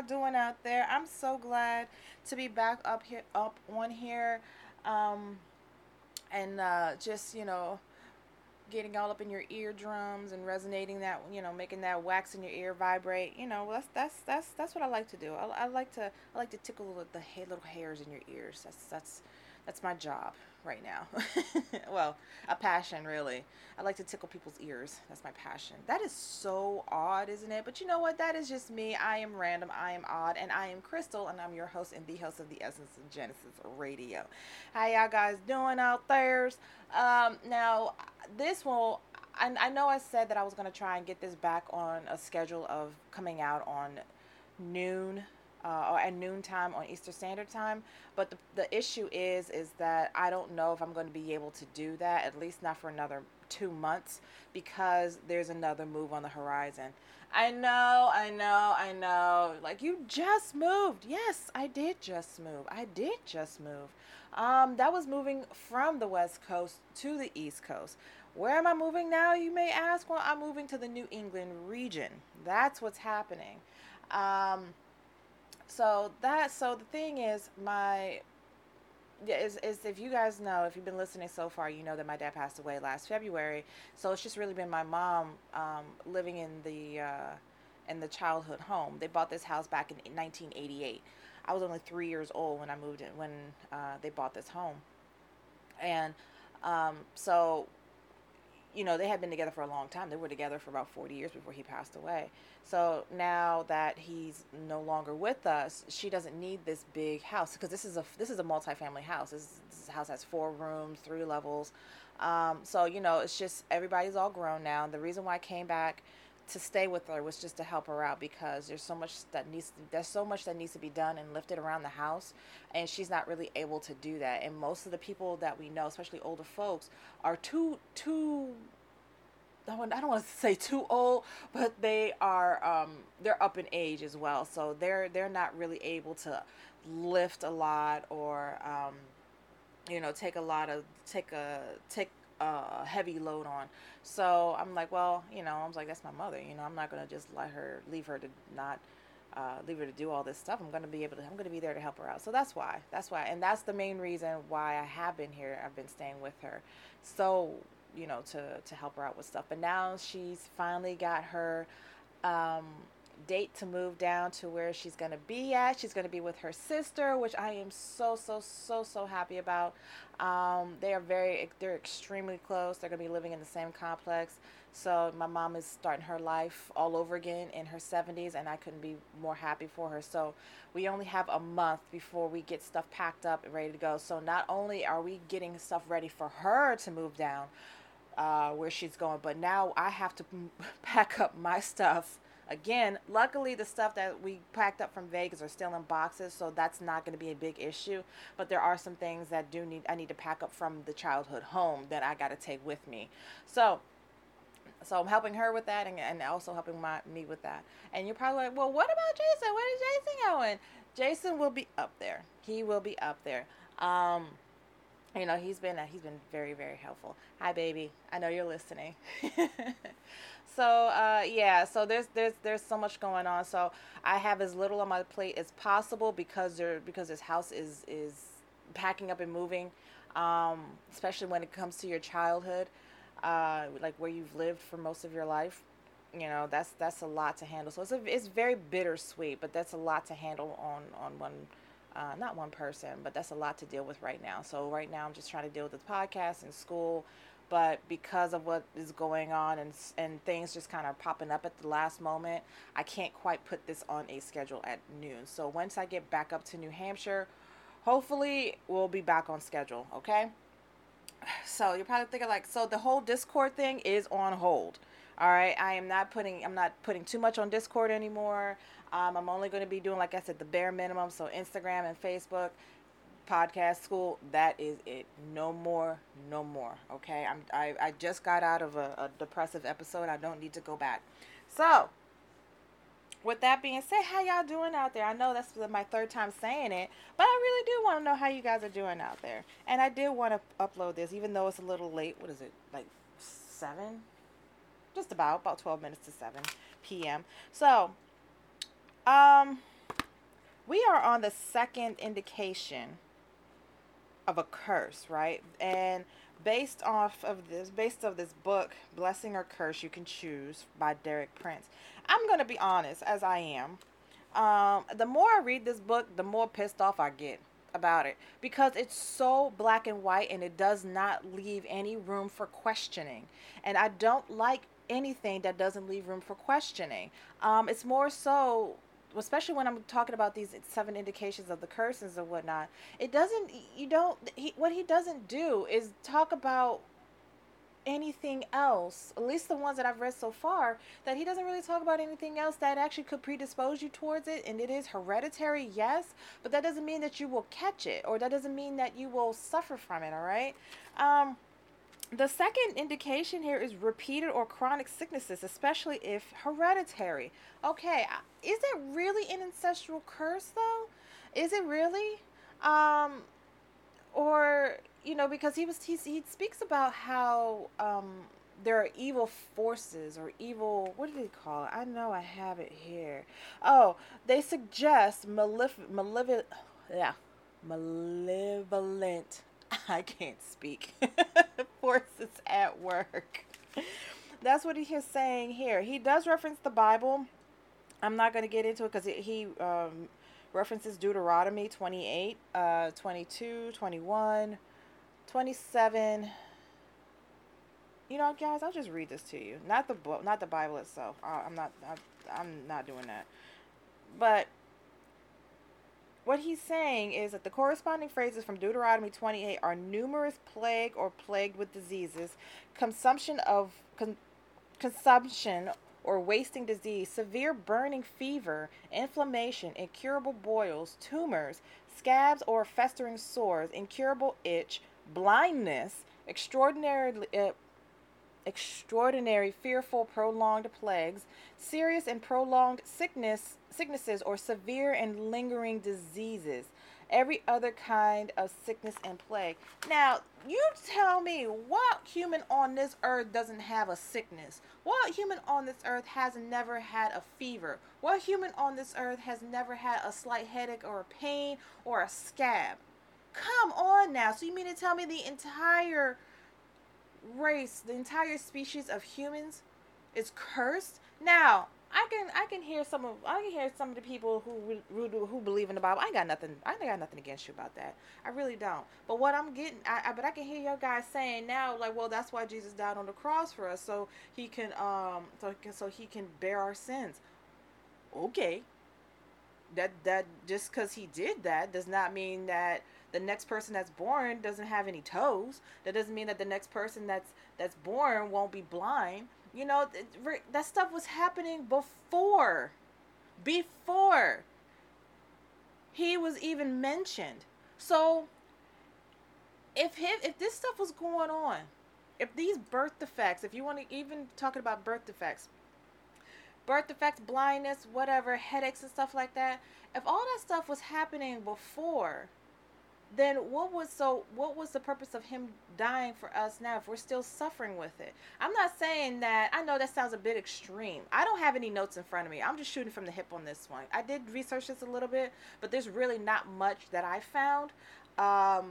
y'all doing out there? I'm so glad to be back up here, up on here, um, and uh, just you know, getting all up in your eardrums and resonating that you know, making that wax in your ear vibrate. You know, that's that's that's that's what I like to do. I, I like to I like to tickle the, the little hairs in your ears. That's that's that's my job right now. well, a passion, really. I like to tickle people's ears. That's my passion. That is so odd, isn't it? But you know what? That is just me. I am random. I am odd. And I am Crystal. And I'm your host and the host of the Essence of Genesis Radio. How y'all guys doing out there? Um, now, this will. I, I know I said that I was going to try and get this back on a schedule of coming out on noon uh, or at noontime on Eastern Standard Time. But the, the issue is, is that I don't know if I'm going to be able to do that, at least not for another two months, because there's another move on the horizon. I know, I know, I know. Like, you just moved. Yes, I did just move. I did just move. Um, that was moving from the West Coast to the East Coast. Where am I moving now, you may ask? Well, I'm moving to the New England region. That's what's happening. Um, so that so the thing is my yeah, is, is if you guys know, if you've been listening so far, you know that my dad passed away last February. So it's just really been my mom um, living in the uh, in the childhood home. They bought this house back in 1988. I was only three years old when I moved in when uh, they bought this home, and um, so you know, they had been together for a long time. They were together for about 40 years before he passed away. So now that he's no longer with us, she doesn't need this big house because this is a this is a multi-family house. This, this house has four rooms, three levels. Um, so you know, it's just everybody's all grown now. The reason why I came back to stay with her was just to help her out because there's so much that needs there's so much that needs to be done and lifted around the house and she's not really able to do that. And most of the people that we know especially older folks are too too I don't want to say too old, but they are um, they're up in age as well, so they're they're not really able to lift a lot or um, you know take a lot of take a take a heavy load on. So I'm like, well, you know, I was like, that's my mother. You know, I'm not gonna just let her leave her to not uh, leave her to do all this stuff. I'm gonna be able to. I'm gonna be there to help her out. So that's why. That's why, and that's the main reason why I have been here. I've been staying with her. So you know to to help her out with stuff. But now she's finally got her. Um, date to move down to where she's going to be at. She's going to be with her sister, which I am so so so so happy about. Um, they are very they're extremely close. They're going to be living in the same complex. So my mom is starting her life all over again in her 70s and I couldn't be more happy for her. So we only have a month before we get stuff packed up and ready to go. So not only are we getting stuff ready for her to move down uh, where she's going, but now I have to pack up my stuff Again, luckily the stuff that we packed up from Vegas are still in boxes, so that's not going to be a big issue. But there are some things that do need I need to pack up from the childhood home that I got to take with me. So so I'm helping her with that and, and also helping my me with that. And you're probably like, well, what about Jason? Where is Jason going? Jason will be up there. He will be up there. Um, you know, he's been uh, he's been very very helpful. Hi, baby. I know you're listening. so uh, yeah, so there's there's there's so much going on. So I have as little on my plate as possible because there because this house is is packing up and moving, um, especially when it comes to your childhood, uh, like where you've lived for most of your life. You know that's that's a lot to handle. So it's a, it's very bittersweet, but that's a lot to handle on on one. Uh, not one person, but that's a lot to deal with right now. So right now I'm just trying to deal with the podcast and school but because of what is going on and and things just kind of popping up at the last moment, I can't quite put this on a schedule at noon. So once I get back up to New Hampshire, hopefully we'll be back on schedule, okay? So you're probably thinking like so the whole Discord thing is on hold. All right, I am not putting I'm not putting too much on Discord anymore. Um, I'm only going to be doing like I said the bare minimum, so Instagram and Facebook podcast school that is it. No more no more okay? I'm i, I just got out of a, a depressive episode. I don't need to go back. So with that being said how y'all doing out there? I know that's my third time saying it but i really do want to know how you guys are doing out there. And i did want to upload this even though it's a little late. What is it like seven? Just about about 12 minutes to 7 p.m so um we are on the second indication of a curse, right? And based off of this, based of this book, Blessing or Curse, you can choose by Derek Prince. I'm gonna be honest, as I am. Um, the more I read this book, the more pissed off I get about it because it's so black and white and it does not leave any room for questioning. And I don't like anything that doesn't leave room for questioning. Um, it's more so especially when I'm talking about these seven indications of the curses and whatnot, it doesn't, you don't, he, what he doesn't do is talk about anything else, at least the ones that I've read so far, that he doesn't really talk about anything else that actually could predispose you towards it. And it is hereditary, yes, but that doesn't mean that you will catch it or that doesn't mean that you will suffer from it, all right? Um, the second indication here is repeated or chronic sicknesses, especially if hereditary. Okay, uh, is it really an ancestral curse though? Is it really? Um, or you know, because he was he, he speaks about how um, there are evil forces or evil what did he call it? I know I have it here. Oh, they suggest malef- malevolent yeah, malevolent I can't speak. Forces at work. That's what he is saying here. He does reference the Bible. I'm not going to get into it because he um, references Deuteronomy 28, uh, 22, 21, 27. You know, guys, I'll just read this to you. Not the book, not the Bible itself. I'm not. I'm not doing that. But what he's saying is that the corresponding phrases from Deuteronomy 28 are numerous plague or plagued with diseases, consumption of con- consumption or wasting disease, severe burning fever, inflammation, incurable boils, tumors, scabs or festering sores, incurable itch, blindness, extraordinary uh, extraordinary, fearful, prolonged plagues, serious and prolonged sickness, sicknesses, or severe and lingering diseases, every other kind of sickness and plague. Now, you tell me what human on this earth doesn't have a sickness? What human on this earth has never had a fever? What human on this earth has never had a slight headache or a pain or a scab? Come on now. So you mean to tell me the entire race, the entire species of humans is cursed. Now, I can I can hear some of I can hear some of the people who who, believe in the Bible. I got nothing I got nothing against you about that. I really don't. But what I'm getting, I, I but I can hear your guys saying now, like, well, that's why Jesus died on the cross for us, so he can um so so he can bear our sins. Okay. That that just because he did that does not mean that the next person that's born doesn't have any toes. That doesn't mean that the next person that's that's born won't be blind. You know, that stuff was happening before before he was even mentioned. So if if this stuff was going on, if these birth defects, if you want to even talking about birth defects, birth defects, blindness, whatever, headaches and stuff like that, if all that stuff was happening before, then what was so what was the purpose of him dying for us now if we're still suffering with it? I'm not saying that i know that sounds a bit extreme. I don't have any notes in front of me. I'm just shooting from the hip on this one. I did research this a little bit but there's really not much that i found um,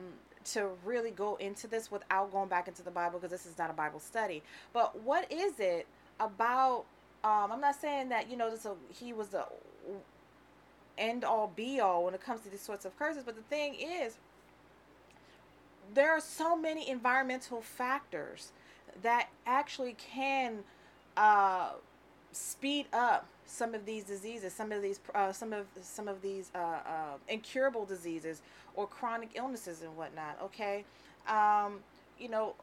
to really go into this without going back into the bible because this is not a bible study. But what is it about um, i'm not saying that you know this a, he was the end all be all when it comes to these sorts of curses but the thing is there are so many environmental factors that actually can uh, speed up some of these diseases, some of these, uh, some of some of these uh, uh incurable diseases or chronic illnesses and whatnot. Okay, um, you know,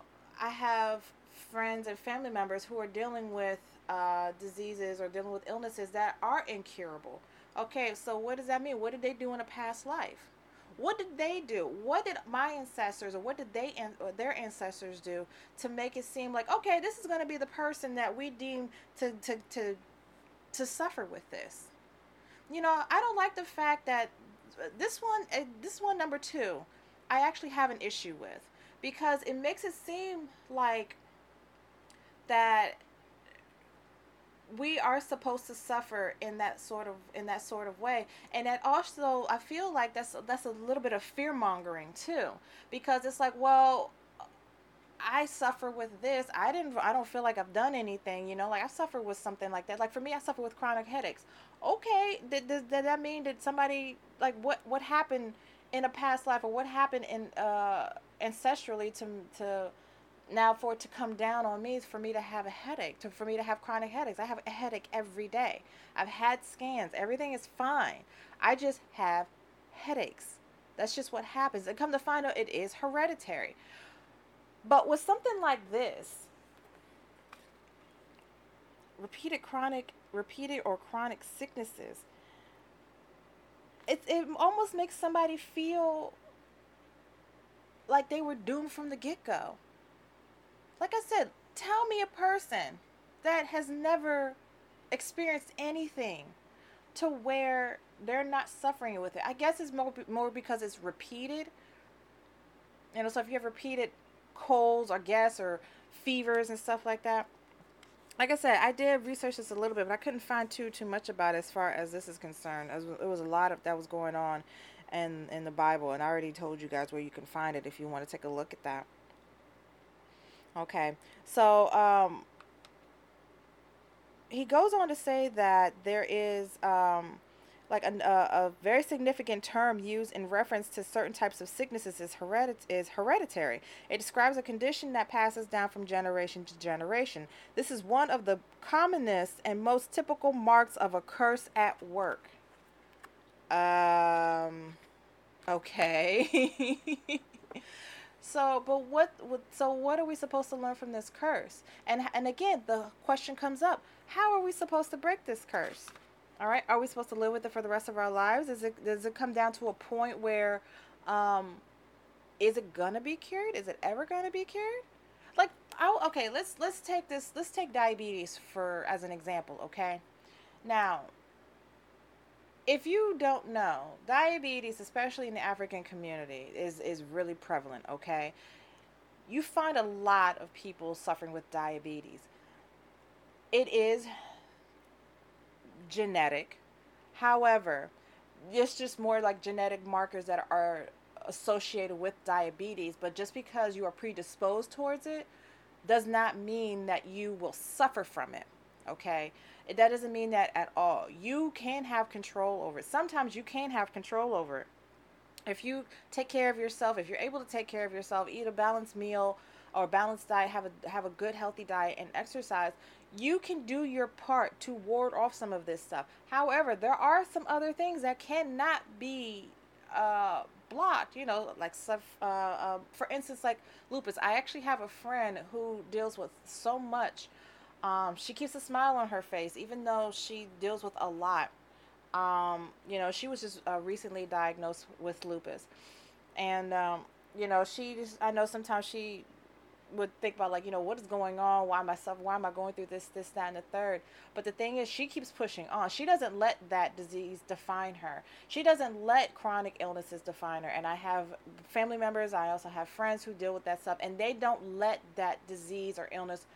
I have friends and family members who are dealing with uh, diseases or dealing with illnesses that are incurable. Okay, so what does that mean? What did they do in a past life? What did they do? What did my ancestors or what did they or their ancestors do to make it seem like okay, this is going to be the person that we deem to to to to suffer with this? You know, I don't like the fact that this one eh, this one number 2 I actually have an issue with because it makes it seem like that we are supposed to suffer in that sort of in that sort of way. And that also i feel like that's that's a little bit of fear mongering too because it's like well i suffer with this. I didn't i don't feel like i've done anything you know like i suffer with something like that. Like for me i suffer with chronic headaches. Okay did, did, did that mean that somebody like what what happened in a past life or what happened in uh ancestrally to to now for it to come down on me is for me to have a headache to for me to have chronic headaches. I have a headache every day. I've had scans. Everything is fine. I just have headaches. That's just what happens. And come to find out it is hereditary. But with something like this repeated chronic repeated or chronic sicknesses it, it almost makes somebody feel like they were doomed from the get-go like I said, tell me a person that has never experienced anything to where they're not suffering with it. I guess it's more more because it's repeated. You know, so if you have repeated colds or gas or fevers and stuff like that. Like I said, I did research this a little bit, but I couldn't find too too much about it as far as this is concerned. As It was a lot of that was going on in in the Bible, and I already told you guys where you can find it if you want to take a look at that. Okay, so um, he goes on to say that there is um, like a, a, very significant term used in reference to certain types of sicknesses is, heredit- is hereditary. It describes a condition that passes down from generation to generation. This is one of the commonest and most typical marks of a curse at work. Um, okay. So, but what, what? So, what are we supposed to learn from this curse? And and again, the question comes up: How are we supposed to break this curse? All right, are we supposed to live with it for the rest of our lives? Is it does it come down to a point where, um, is it gonna be cured? Is it ever gonna be cured? Like, I, okay, let's let's take this. Let's take diabetes for as an example. Okay, now if you don't know, diabetes, especially in the African community, is, is really prevalent, okay? You find a lot of people suffering with diabetes. It is genetic. However, it's just more like genetic markers that are associated with diabetes, but just because you are predisposed towards it does not mean that you will suffer from it, okay? that doesn't mean that at all. You can have control over it. Sometimes you can have control over it. If you take care of yourself, if you're able to take care of yourself, eat a balanced meal or balanced diet, have a have a good healthy diet and exercise, you can do your part to ward off some of this stuff. However, there are some other things that cannot be uh, blocked. You know, like stuff. Uh, uh, for instance, like lupus. I actually have a friend who deals with so much um, she keeps a smile on her face, even though she deals with a lot. Um, you know, she was just uh, recently diagnosed with lupus, and um, you know, she just, I know sometimes she would think about like, you know, what is going on? Why suffering? Why am I going through this, this, that, and the third? But the thing is, she keeps pushing on. She doesn't let that disease define her. She doesn't let chronic illnesses define her. And I have family members. I also have friends who deal with that stuff, and they don't let that disease or illness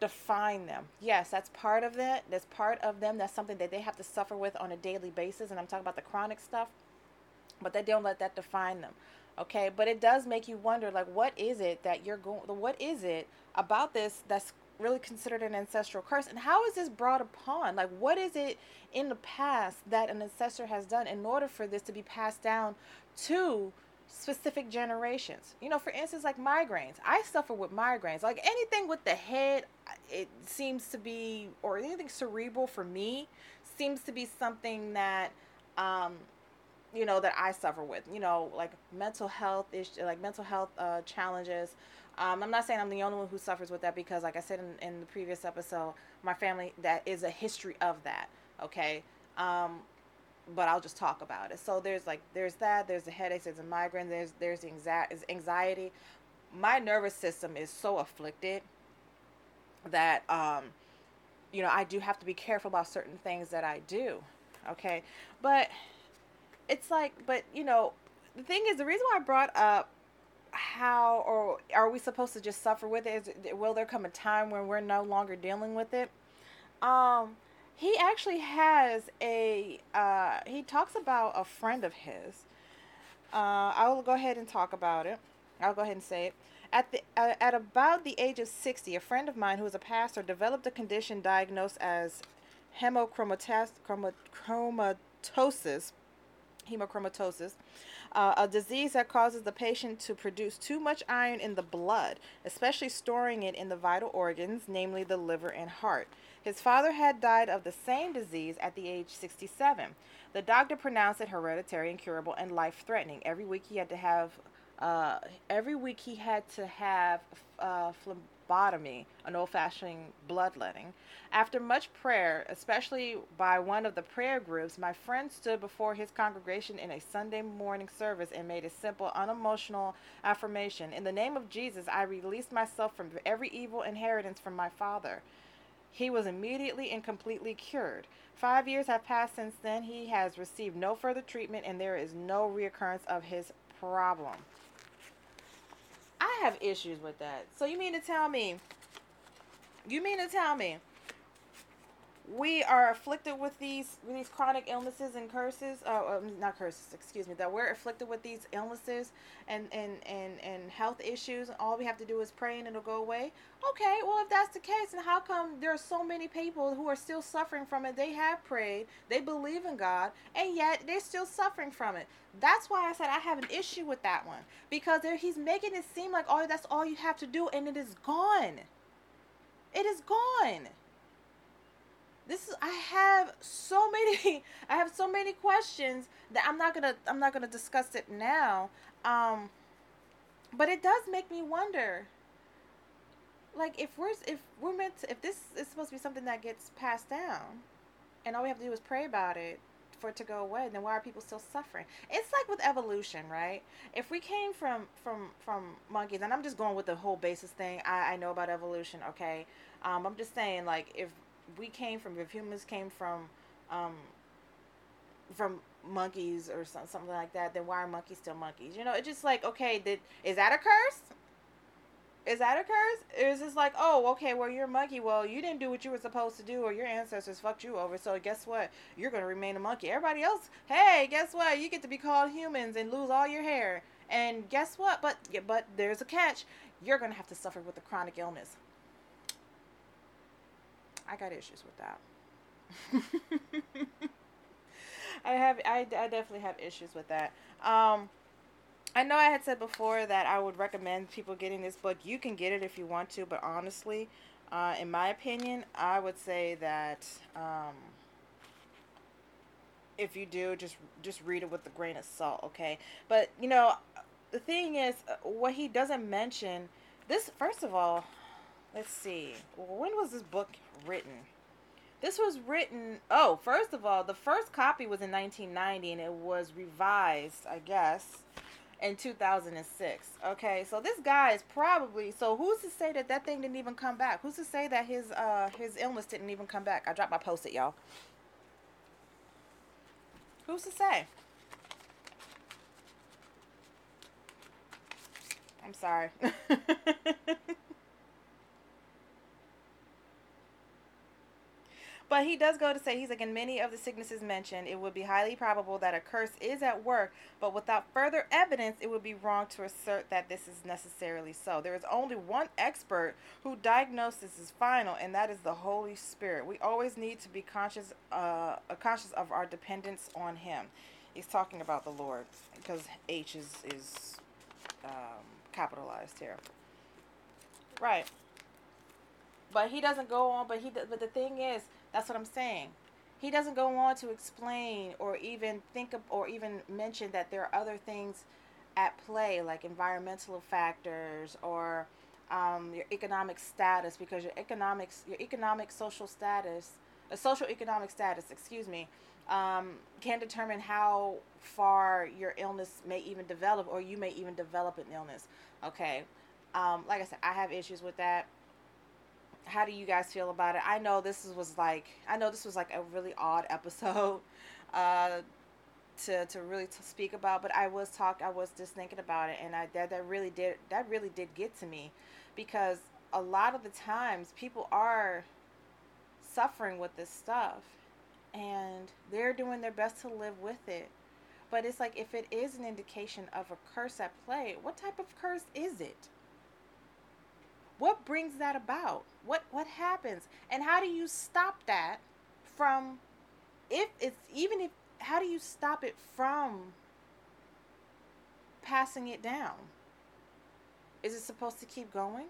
define them. Yes, that's part of it. That's part of them. That's something that they have to suffer with on a daily basis. And I'm talking about the chronic stuff, but they don't let that define them. Okay, but it does make you wonder, like, what is it that you're going? What is it about this that's really considered an ancestral curse, and how is this brought upon? Like, what is it in the past that an ancestor has done in order for this to be passed down to specific generations. You know, for instance, like migraines. I suffer with migraines. Like anything with the head, it seems to be, or anything cerebral for me, seems to be something that, um, you know, that I suffer with. You know, like mental health issues, like mental health uh, challenges. Um, I'm not saying I'm the only one who suffers with that because, like I said in, in the previous episode, my family that is a history of that. Okay. Um, but I'll just talk about it. So there's like there's that, there's the headaches, there's the migraine, there's there's the anxiety. My nervous system is so afflicted that um you know, I do have to be careful about certain things that I do. Okay? But it's like but you know, the thing is the reason why I brought up how or are we supposed to just suffer with it is will there come a time when we're no longer dealing with it? Um, he actually has a. Uh, he talks about a friend of his. Uh, I will go ahead and talk about it. I'll go ahead and say it. At the uh, at about the age of sixty, a friend of mine who is a pastor developed a condition diagnosed as hemochromatosis, chromatosis, hemochromatosis, uh, a disease that causes the patient to produce too much iron in the blood, especially storing it in the vital organs, namely the liver and heart. His father had died of the same disease at the age 67. The doctor pronounced it hereditary, incurable, and life-threatening. Every week he had to have, uh, every week he had to have uh, phlebotomy, an old-fashioned bloodletting. After much prayer, especially by one of the prayer groups, my friend stood before his congregation in a Sunday morning service and made a simple, unemotional affirmation In the name of Jesus, I release myself from every evil inheritance from my father. He was immediately and completely cured. Five years have passed since then. He has received no further treatment, and there is no reoccurrence of his problem. I have issues with that. So you mean to tell me? You mean to tell me we are afflicted with these with these chronic illnesses and curses uh, um, not curses excuse me that we're afflicted with these illnesses and and and and health issues all we have to do is pray and it'll go away. Okay well if that's the case then how come there are so many people who are still suffering from it? They have prayed they believe in god and yet they're still suffering from it. That's why i said i have an issue with that one because there, he's making it seem like oh that's all you have to do and it is gone. It is gone this is I have so many I have so many questions that I'm not gonna I'm not gonna discuss it now. Um, but it does make me wonder. Like if we're if we're meant to, if this is supposed to be something that gets passed down, and all we have to do is pray about it for it to go away, then why are people still suffering? It's like with evolution, right? If we came from from from monkeys, and I'm just going with the whole basis thing. I I know about evolution, okay. Um, I'm just saying like if we came from if humans came from um, from monkeys or something like that, then why are monkeys still monkeys? You know, it's just like okay, did is that a curse? Is that a curse? Or is this like, oh, okay, well, you're a monkey. Well, you didn't do what you were supposed to do, or your ancestors fucked you over. So, guess what? You're to remain a monkey. Everybody else, hey, guess what? You get to be called humans and lose all your hair. And guess what? But, but there's a catch. You're to have to suffer with a chronic illness. I got issues with that. I have I, I definitely have issues with that. Um, I know I had said before that I would recommend people getting this book. You can get it if you want to, but honestly, uh, in my opinion, I would say that um, if you do, just just read it with a grain of salt, okay? But you know, the thing is, uh, what he doesn't mention this. First of all, let's see. When was this book written? This was written. Oh, first of all, the first copy was in 1990, and it was revised, I guess, in 2006. Okay, so this guy is probably. So who's to say that that thing didn't even come back? Who's to say that his uh his illness didn't even come back? I dropped my post-it, y'all. Who's to say? I'm sorry. But he does go to say, he's like, in many of the sicknesses mentioned, it would be highly probable that a curse is at work, but without further evidence, it would be wrong to assert that this is necessarily so. There is only one expert who diagnoses is final, and that is the Holy Spirit. We always need to be conscious, uh, conscious of our dependence on Him. He's talking about the Lord because H is is um, capitalized here. Right. But he doesn't go on. But he. But the thing is, that's what I'm saying. He doesn't go on to explain or even think of or even mention that there are other things at play, like environmental factors or um, your economic status, because your economics, your economic social status, a social economic status, excuse me, um, can determine how far your illness may even develop, or you may even develop an illness. Okay, um, like I said, I have issues with that how do you guys feel about it? I know this was like I know this was like a really odd episode uh, to to really to speak about, but I was talk I was just thinking about it, and I that that really did that really did get to me because a lot of the times people are suffering with this stuff and they're doing their best to live with it. But it's like if it is an indication of a curse at play, what type of curse is it? What brings that about? What what happens? And how do you stop that from if it's even if how do you stop it from passing it down? Is it supposed to keep going?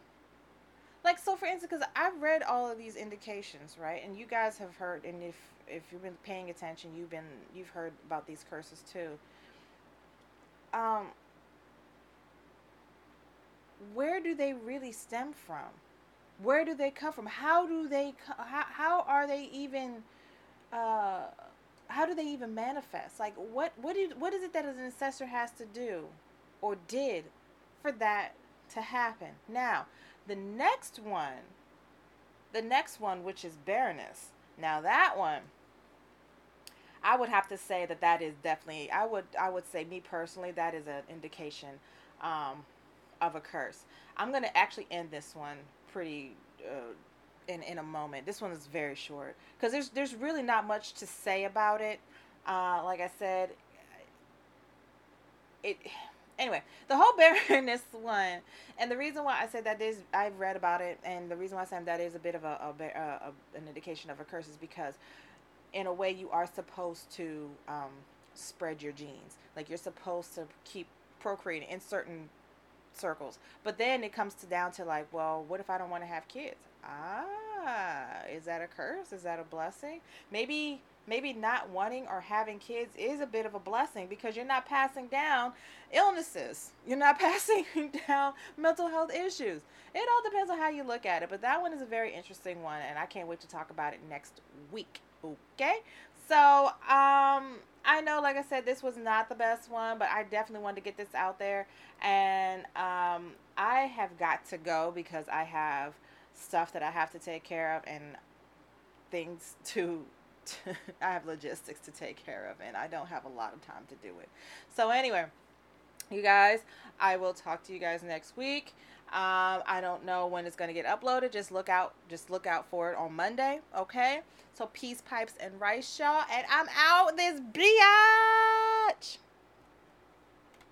Like so for instance cuz I've read all of these indications, right? And you guys have heard and if if you've been paying attention, you've been you've heard about these curses too. Um where do they really stem from? Where do they come from? How do they how, how are they even uh how do they even manifest? Like what what did what is it that an ancestor has to do or did for that to happen? Now, the next one the next one which is barrenness. Now that one I would have to say that that is definitely I would I would say me personally that is an indication um, of a curse. I'm gonna actually end this one pretty uh, in in a moment. This one is very short because there's there's really not much to say about it. Uh, like I said, it anyway the whole barrenness one and the reason why i said that is i've read about it and the reason why i said that is a bit of a, a, a, a an indication of a curse is because in a way you are supposed to um, spread your genes like you're supposed to keep procreating in certain circles. But then it comes to down to like well what if i don't want to have kids? Ah is that a curse? Is that a blessing? Maybe maybe not wanting or having kids is a bit of a blessing because you're not passing down illnesses. You're not passing down mental health issues. It all depends on how you look at it but that one is a very interesting one and i can't wait to talk about it next week Okay, so um, I know, like I said, this was not the best one, but I definitely wanted to get this out there, and um, I have got to go because I have stuff that I have to take care of and things to. to I have logistics to take care of, and I don't have a lot of time to do it. So anyway, you guys, I will talk to you guys next week. Um, I don't know when it's going to get uploaded. Just look out. Just look out for it on Monday. Okay. So peace, pipes, and rice, y'all. And I'm out this biatch.